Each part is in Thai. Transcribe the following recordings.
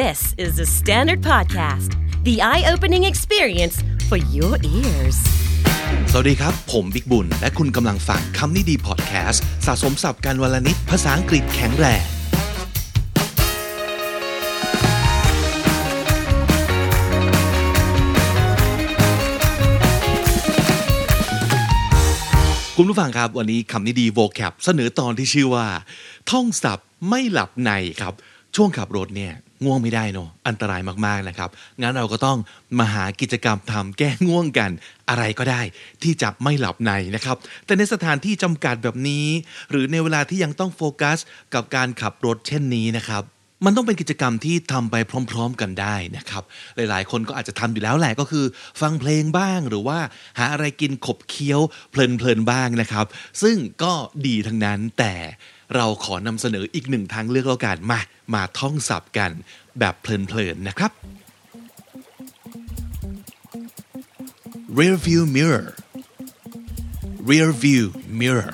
This is the Standard Podcast, the eye opening experience for your ears. สวัสดีครับ ผมบิ๊กบุญ และคุณกำลังฟังคำนี้ดีพอดแคสต์สะสมสับการวลนิดภาษาอังกฤษแข็งแรงคุณผู้ฟังครับ วันนี้คำนี้ดี vocab เสนอตอนที่ชื่อว่า ท่องศัพท์ไม่หลับในครับ ช่วงขับรถเนี่ย ง่วงไม่ได้เนอะอันตรายมากๆนะครับ งั้นเราก็ต้องมาหากิจกรรมทำแก้ง่วงกัน อะไรก็ได้ที่จะไม่หลับในนะครับ แต่ในสถานที่จำกัดแบบนี้ หรือในเวลาที่ยังต้องโฟกัส กับการขับรถเช่นนี้นะครับมันต้องเป็นกิจกรรมที่ทำไปพร้อม ๆ กันได้นะครับ หลายๆ คนก็อาจจะทำอยู่แล้วแหละก็คือ ฟังเพลงบ้างหรือว่าหาอะไรกินขบเคี้ยวเพลินๆบ้างนะครับ ซึ่งก็ดีทั้งนั้นแต่ เราขอนำเสนออีกหนึ่งทางเลือกแล้วกันมา มาท่องศัพท์กันแบบเพลินๆนะครับ rear view mirror rear view mirror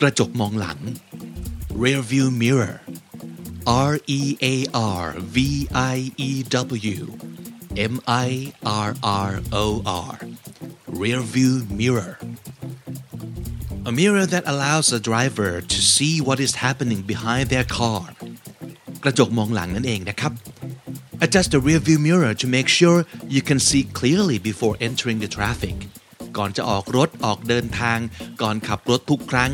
กระจกมองหลัง rear view mirror R E A R V I E W M I R R O R rear view mirror a mirror that allows the driver to see what is happening behind their car กระจกมองหลังนั่นเองนะครับ Adjust the rear view mirror to make sure you can see clearly before entering the traffic ก่อนจะออกรถออกเดินทาง ก่อนขับรถทุกครั้ง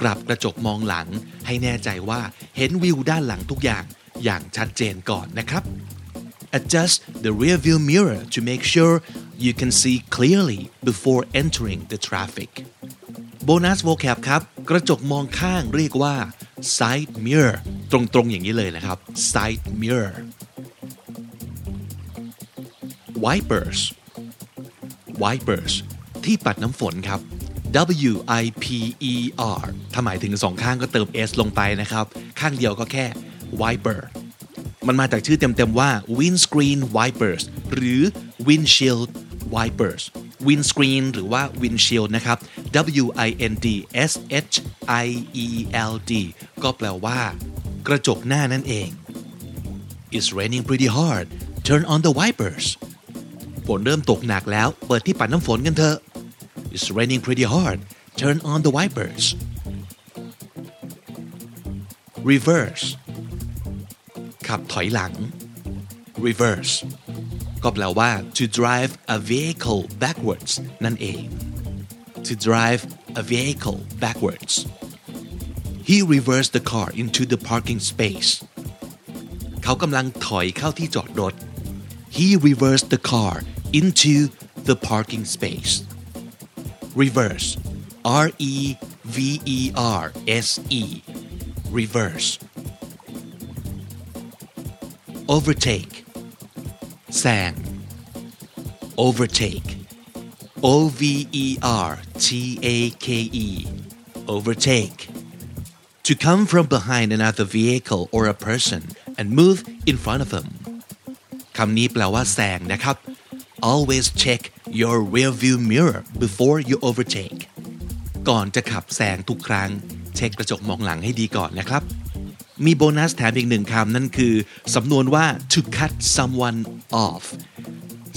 ปรับกระจกมองหลัง ให้แน่ใจว่าเห็นวิวด้านหลังทุกอย่างอย่างชัดเจนก่อนนะครับ Adjust the rear view mirror to make sure you can see clearly before entering the traffic โบนัส vocab ครับ กระจกมองข้างเรียกว่า side mirror ตรงๆ อย่างนี้เลยนะครับ side mirror wipers wipers ที่ปัดน้ำฝนครับ W I P E R ถ้าหมายถึงสองข้างก็เติม S ลงไปนะครับ ข้างเดียวก็แค่ wiper มันมาจากชื่อเต็มๆว่า windscreen wipers หรือ windshield wipers windscreen หรือว่า windshield นะครับ W I N D S H I E L D ก็แปลว่า กระจกหน้านั่นเอง It's raining pretty hard turn on the wipers ฝนเริ่มตกหนักแล้ว เปิดที่ปัดน้ำฝนกันเถอะ It's raining pretty hard turn on the wipers reverse ขับถอยหลัง reverse ก็แปลว่า to drive a vehicle backwards นั่นเอง to drive a vehicle backwards he reversed the car into the parking space เขากำลังถอยเข้าที่จอดรถ he reversed the car into the parking space reverse R E V E R S E reverse overtake แซง overtake O V E R T A K E overtake to come from behind another vehicle or a person and move in front of them คำนี้แปลว่าแซงนะครับ always check your rear view mirror before you overtake ก่อนจะขับแซงทุกครั้ง เช็คกระจกมองหลังให้ดีก่อนนะครับ มีโบนัสแถมอีกหนึ่งคำนั่นคือ สำนวนว่า to cut someone off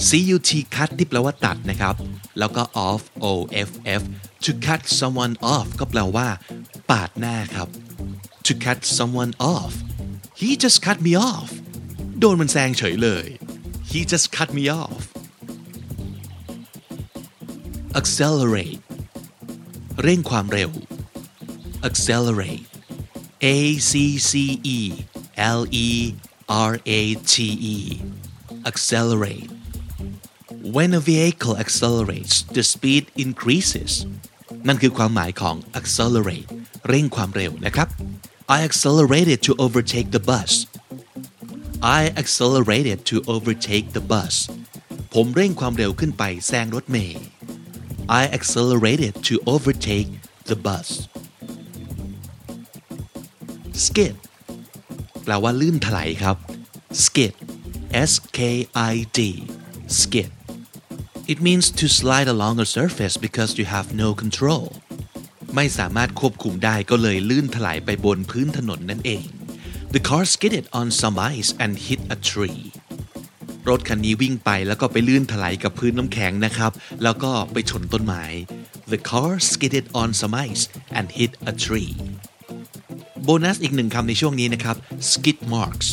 cut cut ที่แปลว่าตัดนะครับ แล้วก็ off o f f to cut someone off ก็แปลว่า ปาดหน้าครับ to cut someone off he just cut me off โดนมันแซงเฉยเลย he just cut me off accelerate เร่งความเร็ว accelerate A C C E L E R A T E. Accelerate. When a vehicle accelerates the speed increases. นั่นคือความหมายของ accelerate เร่งความเร็วนะครับ. I accelerated to overtake the bus. I accelerated to overtake the bus. ผมเร่งความเร็วขึ้นไปแซงรถเมล์. I accelerated to overtake the bus. Skid แปลว่าลื่นถลายครับ skid S K I D skid it means to slide along a surface because you have no control ไม่สามารถควบคุมได้ก็เลยลื่นถลายไปบนพื้นถนนนั่นเอง The car skidded on some ice and hit a tree รถคันนี้วิ่งไปแล้วก็ไปลื่นถลายกับพื้นน้ำแข็งนะครับ แล้วก็ไปชนต้นไม้ The car skidded on some ice and hit a tree บนัสอีกหนึ่งคำในช่วงนี้นะครับ skid marks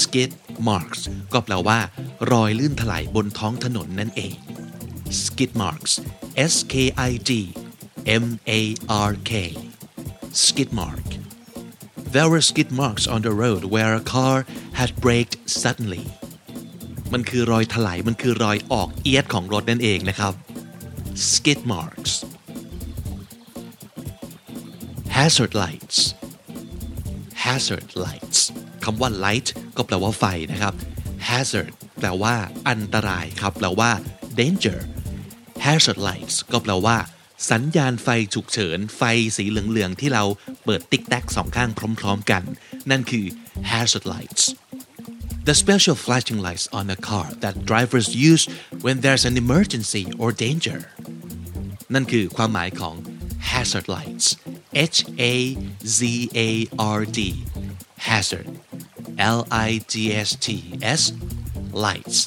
skid marks ก็แปลว่า รอยลื่นถลายบนท้องถนนนั่นเอง skid marks S K I D M A R K skid mark There were skid marks on the road where a car had braked suddenly มันคือรอยถลายมันคือรอยออกเอียดของรถนั่นเองนะครับ skid marks hazard lights hazard lights คำว่า light ก็แปลว่าไฟนะครับ hazard แปลว่า อันตรายครับ แปลว่า danger hazard lights ก็แปลว่า สัญญาณไฟฉุกเฉิน ไฟสีเหลืองๆ ที่เราเปิดติ๊กแท็กสองข้างพร้อมๆกัน นั่นคือ hazard lights The special flashing lights on a car that drivers use when there's an emergency or danger นั่นคือความหมายของ hazard lights H A Z A R D hazard L I G S T S lights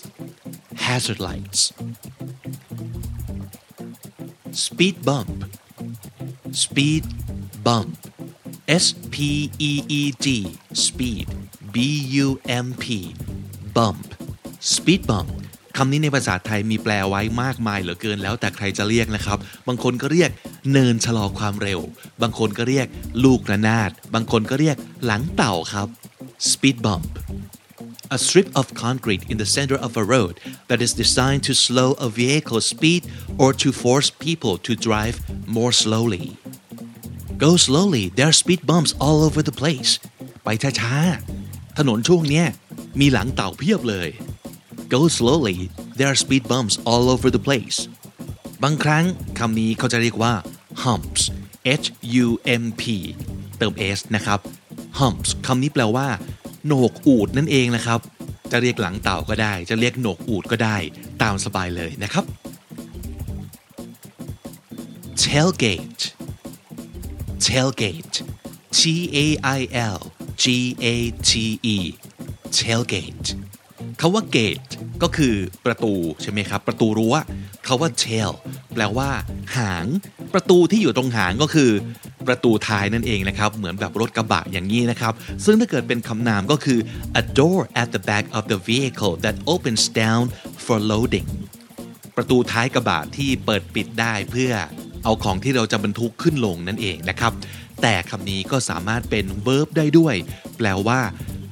hazard lights speed bump speed bump S P E E D speed B U M P bump speed bump คำนี้ในภาษาไทยมีแปลไว้มากมายเหลือเกินแล้วแต่ใครจะเรียกนะครับ บางคนก็เรียกเนินชะลอความเร็ว บางคนก็เรียกลูกระนาด บางคนก็เรียกหลังเต่าครับ speed bump a strip of concrete in the center of a road that is designed to slow a vehicle's speed or to force people to drive more slowly go slowly there are speed bumps all over the place ไปช้าๆ ถนนช่วงเนี้ยมีหลังเต่าเพียบเลย go slowly there are speed bumps all over the place บางครั้งคำนี้เขาจะเรียกว่า humps H U M P เติม s นะครับ humps คำนี้แปลว่าโหนกอูดนั่นเองนะครับ จะเรียกหลังเต่าก็ได้ จะเรียกโหนกอูดก็ได้ ตามสบายเลยนะครับ tailgate tailgate T A I L G A T E tailgate คาว่า gate ก็คือประตูใช่ไหมครับ ประตูรั้วคาว่า tail แปลว่า หาง ประตูที่อยู่ตรงหางก็คือ ประตูท้ายนั่นเองนะครับ เหมือนแบบรถกระบะอย่างนี้นะครับ ซึ่งถ้าเกิดเป็นคำนามก็คือ a door at the back of the vehicle that opens down for loading ประตูท้ายกระบะที่เปิดปิดได้เพื่อเอาของที่เราจะบรรทุกขึ้นลงนั่นเองนะครับ แต่คำนี้ก็สามารถเป็น verb ได้ด้วย แปลว่า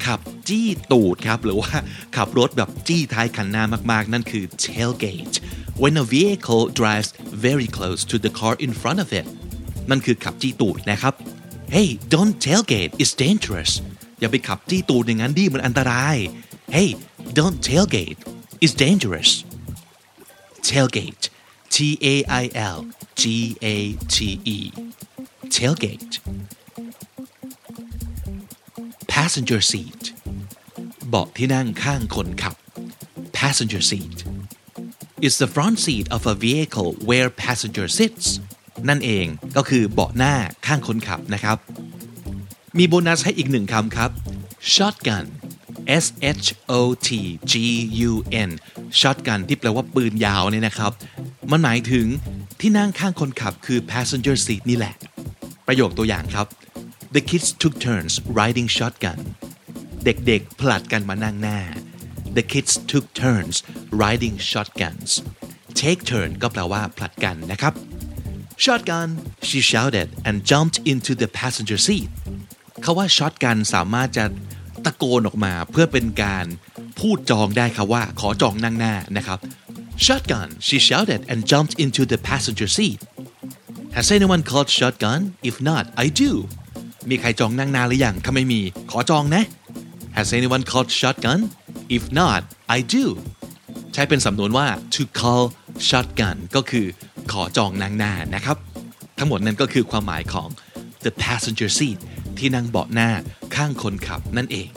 ขับจี้ตูดครับ หรือว่าขับรถแบบจี้ท้ายคันหน้ามากๆ นั่นคือ tailgate when a vehicle drives very close to the car in front of it นั่นคือขับจี้ตูดนะครับ hey don't tailgate it's dangerous อย่าไปขับจี้ตูดอย่างนั้นดิมันอันตราย hey don't tailgate it's dangerous tailgate T A I L G A T E tailgate passenger seat เบาะที่นั่งข้างคนขับ passenger seat Is the front seat of a vehicle where passenger sits นั่นเองก็คือเบาะหน้าข้างคนขับนะครับ มีโบนัสให้อีกหนึ่งคำครับ shotgun S H O T G U N shotgun ที่แปลว่าปืนยาวเนี่ยนะครับ มันหมายถึงที่นั่งข้างคนขับคือ passenger seat นี่แหละ ประโยคตัวอย่างครับ The kids took turns riding shotgun เด็กๆผลัดกันมานั่งหน้า The kids took turns riding shotguns take turn ก็แปลว่าผลัดกันนะครับ shotgun she shouted and jumped into the passenger seat เขาว่า shotgun สามารถจะตะโกนออกมาเพื่อเป็นการพูดจองได้ครับว่าขอจองนั่งหน้านะครับ shotgun she shouted and jumped into the passenger seat Has anyone called shotgun if not I do มีใครจองนั่งหน้าหรือยังถ้าไม่มี ขอจองนะ Has anyone called shotgun if not I do ใช้เป็นสำนวนว่า to call shotgun ก็คือขอจองนั่งหน้านะครับ ทั้งหมดนั้นก็คือความหมายของ the passenger seat ที่นั่งเบาะหน้าข้างคนขับนั่นเอง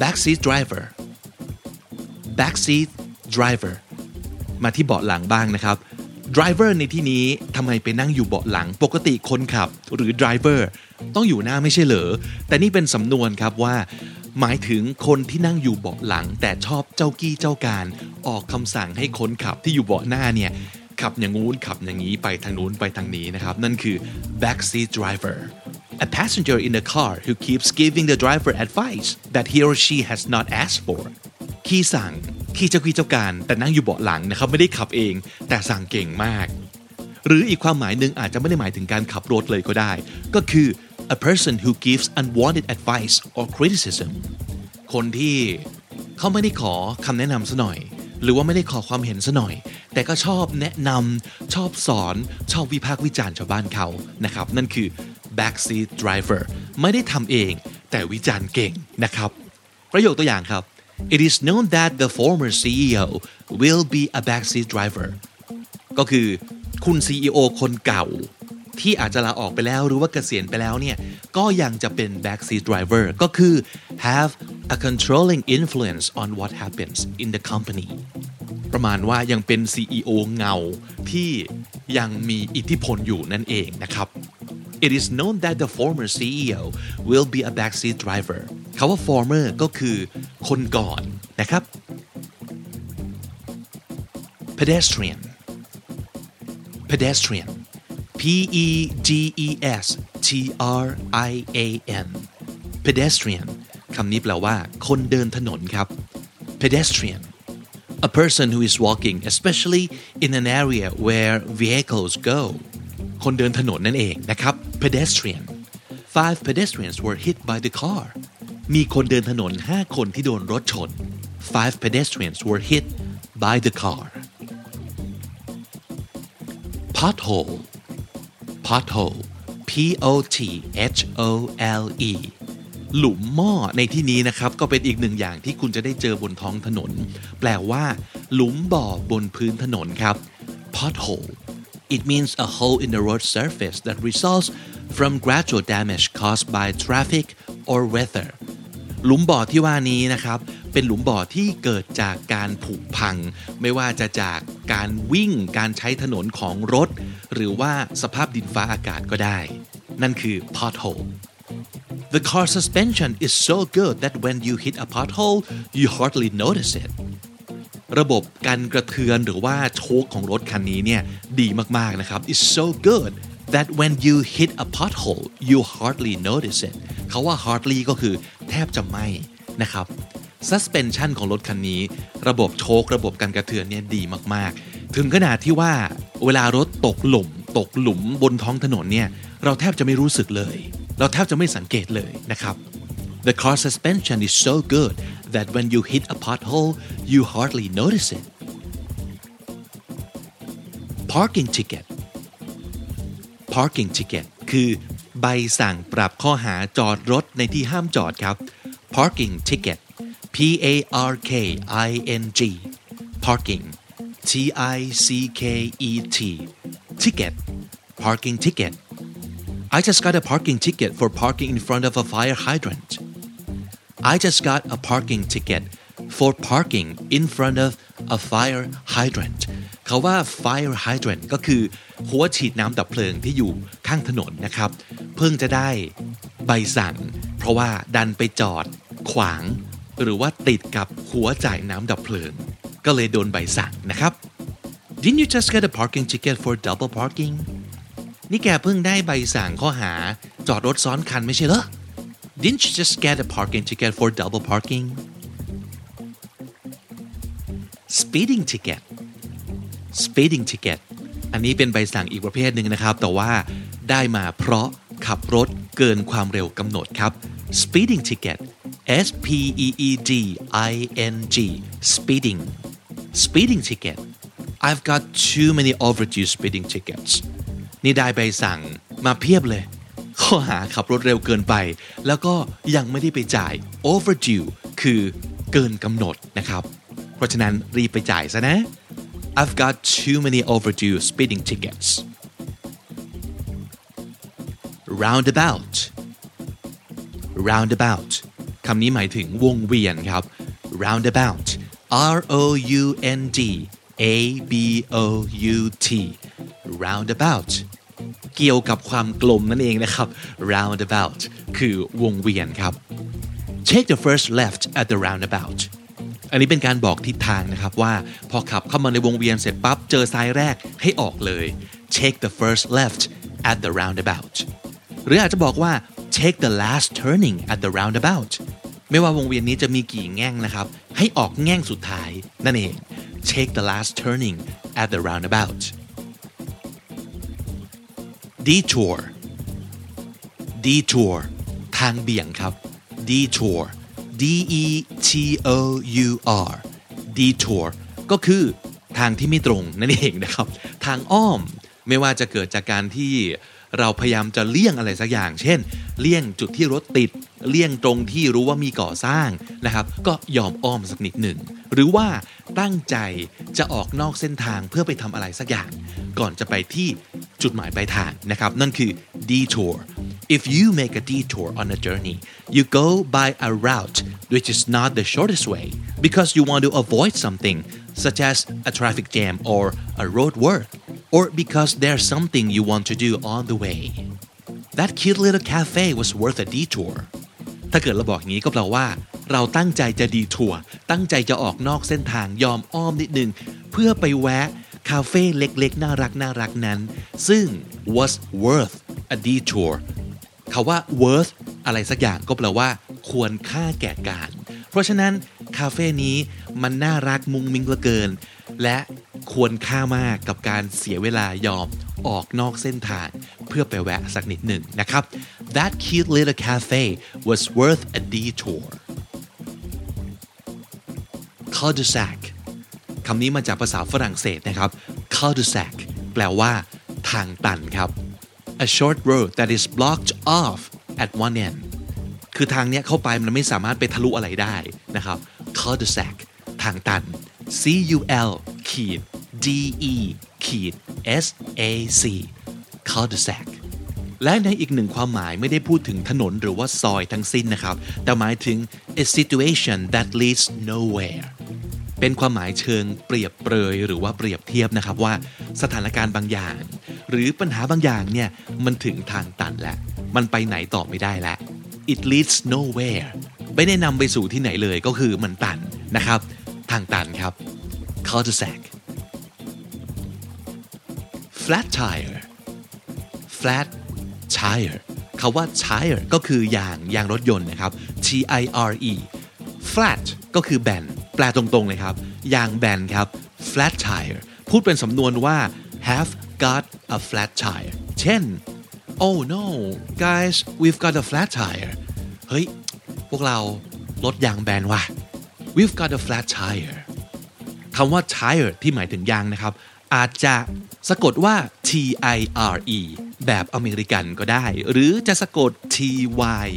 backseat driver backseat driver มาที่เบาะหลังบ้างนะครับ driver ในที่นี้ทำไมไปนั่งอยู่เบาะหลัง ปกติคนขับหรือ driver ต้องอยู่หน้าไม่ใช่เหรอ แต่นี่เป็นสำนวนครับว่า หมายถึงคนที่นั่งอยู่เบาะหลัง แต่ชอบเจ้ากี้เจ้าการ ออกคำสั่งให้คนขับที่อยู่เบาะหน้าเนี่ยขับอย่างงู้นขับอย่างนี้ไปทางนู้นไปทางนี้นะครับ นั่นคือ backseat driver a passenger in the car who keeps giving the driver advice that he or she has not asked for ขี้สั่งขี้เจ้ากี้เจ้าการแต่นั่งอยู่เบาะหลังนะครับ ไม่ได้ขับเอง แต่สั่งเก่งมาก หรืออีกความหมายหนึ่งอาจจะไม่ได้หมายถึงการขับรถเลยก็ได้ ก็คือ a person who gives unwanted advice or criticism คนที่เขาไม่ได้ขอคำแนะนำซะหน่อย หรือว่าไม่ได้ขอความเห็นซะหน่อย แต่ก็ชอบแนะนำชอบสอน ชอบวิพากษ์วิจารณ์ชาวบ้านเขานะครับ นั่นคือ backseat driver ไม่ได้ทำเอง แต่วิจารณ์เก่งนะครับ ประโยคตัวอย่างครับ It is known that the former CEO will be a backseat driver ก็คือคุณ CEO คนเก่า ที่อาจจะลาออกไปแล้วหรือว่าเกษียณไปแล้วเนี่ยก็ยังจะเป็น backseat driver ก็คือ have a controlling influence on what happens in the company ประมาณว่ายังเป็น CEO เงาที่ยังมีอิทธิพลอยู่นั่นเองนะครับ It is known that the former CEO will be a backseat driver คาว่า former ก็คือคนก่อนนะครับ pedestrian pedestrian P E D E S T R I A N pedestrian คำนี้แปลว่า คนเดินถนนครับ pedestrian a person who is walking especially in an area where vehicles go คนเดินถนนนั่นเองนะครับ pedestrian five pedestrians were hit by the car มีคนเดินถนน 5 คนที่โดนรถชน five pedestrians were hit by the car pothole pothole P O T H O L E หลุมหม้อในที่นี้นะครับก็เป็นอีกหนึ่งอย่างที่คุณจะได้เจอบนท้องถนน แปลว่า หลุมบ่อบนพื้นถนนครับ pothole it means a hole in the road surface that results from gradual damage caused by traffic or weather หลุมบ่อที่ว่านี้นะครับ เป็นหลุมบ่อที่เกิดจากการผุพัง ไม่ว่าจะจากการวิ่งการใช้ถนนของรถ หรือว่าสภาพดินฟ้าอากาศก็ได้ นั่นคือ pothole The car suspension is so good that when you hit a pothole you hardly notice it ระบบการกระเทือนหรือว่าโชคของรถคันนี้เนี่ยดีมากๆนะครับ is so good that when you hit a pothole you hardly notice it เขาว่า hardly ก็คือแทบจะไม่นะครับ suspension ของรถคันนี้ ระบบโชคระบบการกระเทือนเนี่ยดีมากๆ ถึงขนาดที่ว่าเวลารถตกหลุม ตกหลุมบนท้องถนนเนี่ยเราแทบจะไม่รู้สึกเลย เราแทบจะไม่สังเกตเลยนะครับ The car suspension is so good that when you hit a pothole you hardly notice it parking ticket parking ticket คือใบสั่งปรับข้อหาจอดรถในที่ห้ามจอดครับ parking ticket P A R K I N G parking T I C K E T ticket parking ticket I just got a parking ticket for parking in front of a fire hydrant I just got a parking ticket for parking in front of a fire hydrant เขาว่า fire hydrant ก็คือหัวฉีดน้ำดับเพลิงที่อยู่ข้างถนนนะครับ เพิ่งจะได้ใบสั่ง เพราะว่าดันไปจอดขวาง หรือว่าติดกับหัวจ่ายน้ำดับเพลิง ก็เลยโดนใบสั่งนะครับ Didn't you just get a parking ticket for double parking นี่แกเพิ่งได้ใบสั่งข้อหาจอดรถซ้อนคันไม่ใช่เหรอ Didn't you just get a parking ticket for double parking speeding ticket speeding ticket อันนี้เป็นใบสั่งอีกประเภทหนึ่งนะครับ แต่ว่าได้มาเพราะขับรถเกินความเร็วกำหนดครับ speeding ticket S P E E D I N G speeding speeding ticket I've got too many overdue speeding tickets นี่ได้ใบสั่งมาเพียบเลยข้อหาขับรถเร็วเกินไป แล้วก็ยังไม่ได้ไปจ่าย overdue คือเกินกำหนดนะครับ เพราะฉะนั้นรีบไปจ่ายซะนะ I've got too many overdue speeding tickets roundabout roundabout คำนี้หมายถึงวงเวียนครับ roundabout R O U N D A B O U T roundabout เกี่ยวกับความกลมนั่นเองนะครับ roundabout คือวงเวียนครับ take the first left at the roundabout อันนี้เป็นการบอกทิศทางนะครับว่าพอขับเข้ามาในวงเวียนเสร็จปั๊บเจอซ้ายแรกให้ออกเลย take the first left at the roundabout หรืออาจจะบอกว่า take the last turning at the roundabout ไม่ว่าวงเวียนนี้จะมีกี่แง่งนะครับ ให้ออกแง่งสุดท้าย นั่นเอง take the last turning at the roundabout detour detour ทางเบี่ยงครับ detour D E T O U R detour ก็คือทางที่ไม่ตรงนั่นเองนะครับ ทางอ้อมไม่ว่าจะเกิดจากการที่ เราพยายามจะเลี่ยงอะไรสักอย่าง เช่น เลี่ยงจุดที่รถติด เลี่ยงตรงที่รู้ว่ามีก่อสร้างนะครับ ก็ยอมอ้อมสักนิดหนึ่ง หรือว่าตั้งใจจะออกนอกเส้นทางเพื่อไปทำอะไรสักอย่าง ก่อนจะไปที่จุดหมายปลายทางนะครับ นั่นคือ detour if you make a detour on a journey you go by a route which is not the shortest way because you want to avoid something such as a traffic jam or a road work or because there's something you want to do on the way that cute little cafe was worth a detour ถ้าเกิดเราบอกอย่างนี้ก็แปลว่า เราตั้งใจจะดีทัวร์ตั้งใจจะออกนอกเส้นทางยอมอ้อมนิดนึง เพื่อไปแวะคาเฟ่เล็กๆ น่ารักน่ารักนั้น ซึ่ง was worth a detour คาว่า worth อะไรสักอย่างก็แปลว่า ควรค่าแก่การ เพราะฉะนั้นคาเฟ่นี้มันน่ารักมุงมิงเหลือเกิน และควรค่ามากกับการเสียเวลายอมออกนอกเส้นทางเพื่อไปแวะสักนิดหนึ่งนะครับ That cute little cafe was worth a detour cul-de-sac คำนี้มาจากภาษาฝรั่งเศสนะครับ cul-de-sac แปลว่า ทางตันครับ a short road that is blocked off at one end คือทางเนี้ยเข้าไปมันไม่สามารถไปทะลุอะไรได้นะครับ cul-de-sac ทางตัน C U L ขีด D E ขีด S A C cul-de-sac และในอีกหนึ่งความหมายไม่ได้พูดถึงถนนหรือว่าซอยทั้งสิ้นนะครับ แต่หมายถึง a situation that leads nowhere เป็นความหมายเชิงเปรียบเปรยหรือว่าเปรียบเทียบนะครับว่าสถานการณ์บางอย่าง หรือปัญหาบางอย่างเนี่ยมันถึงทางตันแล้ว มันไปไหนต่อไม่ได้แล้ว it leads nowhere ไม่ได้นำไปสู่ที่ไหนเลยก็คือมันตันนะครับ ทางตันครับ cul-de-sac flat tire flat tire คาว่า tire ก็คือยางยางรถยนต์นะครับ T I R E flat ก็คือแบนแปลตรงๆเลยครับ ยางแบนครับ flat tire พูดเป็นสำนวนว่า have a flat tire เช่น oh no guys we've got a flat tire เฮ้ย พวกเรารถยางแบนว่ะ we've got a flat tire คำว่า tire ที่หมายถึงยางนะครับ อาจจะสะกดว่า T I R E แบบอเมริกันก็ได้ หรือจะสะกด T Y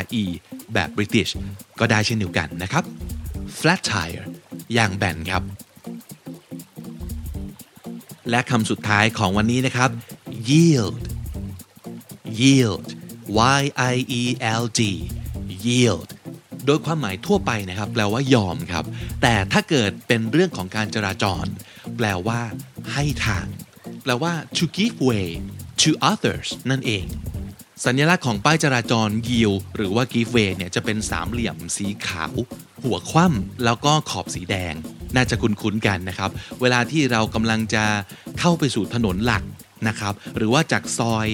R E แบบ British ก็ได้เช่นเดียวกันนะครับ flat tire ยางแบนครับ และคำสุดท้ายของวันนี้นะครับ yield yield y i e l d yield โดยความหมายทั่วไปนะครับ แปลว่ายอมครับ แต่ถ้าเกิดเป็นเรื่องของการจราจร แปลว่าให้ทาง แปลว่า to give way to others นั่นเอง สัญลักษณ์ของป้ายจราจร yield หรือว่า give way เนี่ยจะเป็นสามเหลี่ยมสีขาว หัวคว่ำแล้วก็ขอบสีแดง น่าจะคุ้นๆกันนะครับ เวลาที่เรากำลังจะเข้าไปสู่ถนนหลักนะครับ หรือว่าจากซอย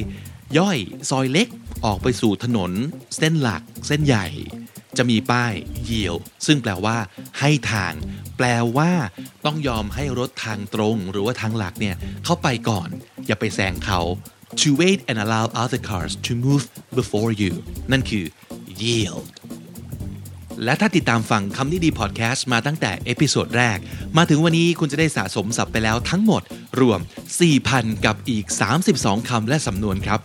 ย่อยซอยเล็กออกไปสู่ถนน เส้นหลัก เส้นใหญ่ จะมีป้าย yield ซึ่งแปลว่า ให้ทาง แปลว่า ต้องยอมให้รถทางตรง หรือว่าทางหลักเนี่ยเข้าไปก่อน อย่าไปแซงเขา to wait and allow other cars to move before you นั่นคือ yield และถ้าติดตามฟังคำนี้ดีพอดแคสต์มาตั้งแต่ episode แรก มาถึงวันนี้คุณจะได้สะสมศัพท์ไปแล้วทั้งหมด รวม 4,000 กับอีก 32 คำและสำนวนครับ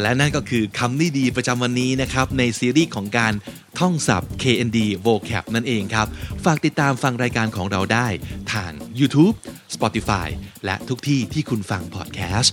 และนั่นก็คือคำนี้ดีประจำวันนี้นะครับ ในซีรีส์ของการท่องศัพท์ KND vocab นั่นเองครับ ฝากติดตามฟังรายการของเราได้ ทาง YouTube Spotify และทุกที่ที่คุณฟังพอดแคสต์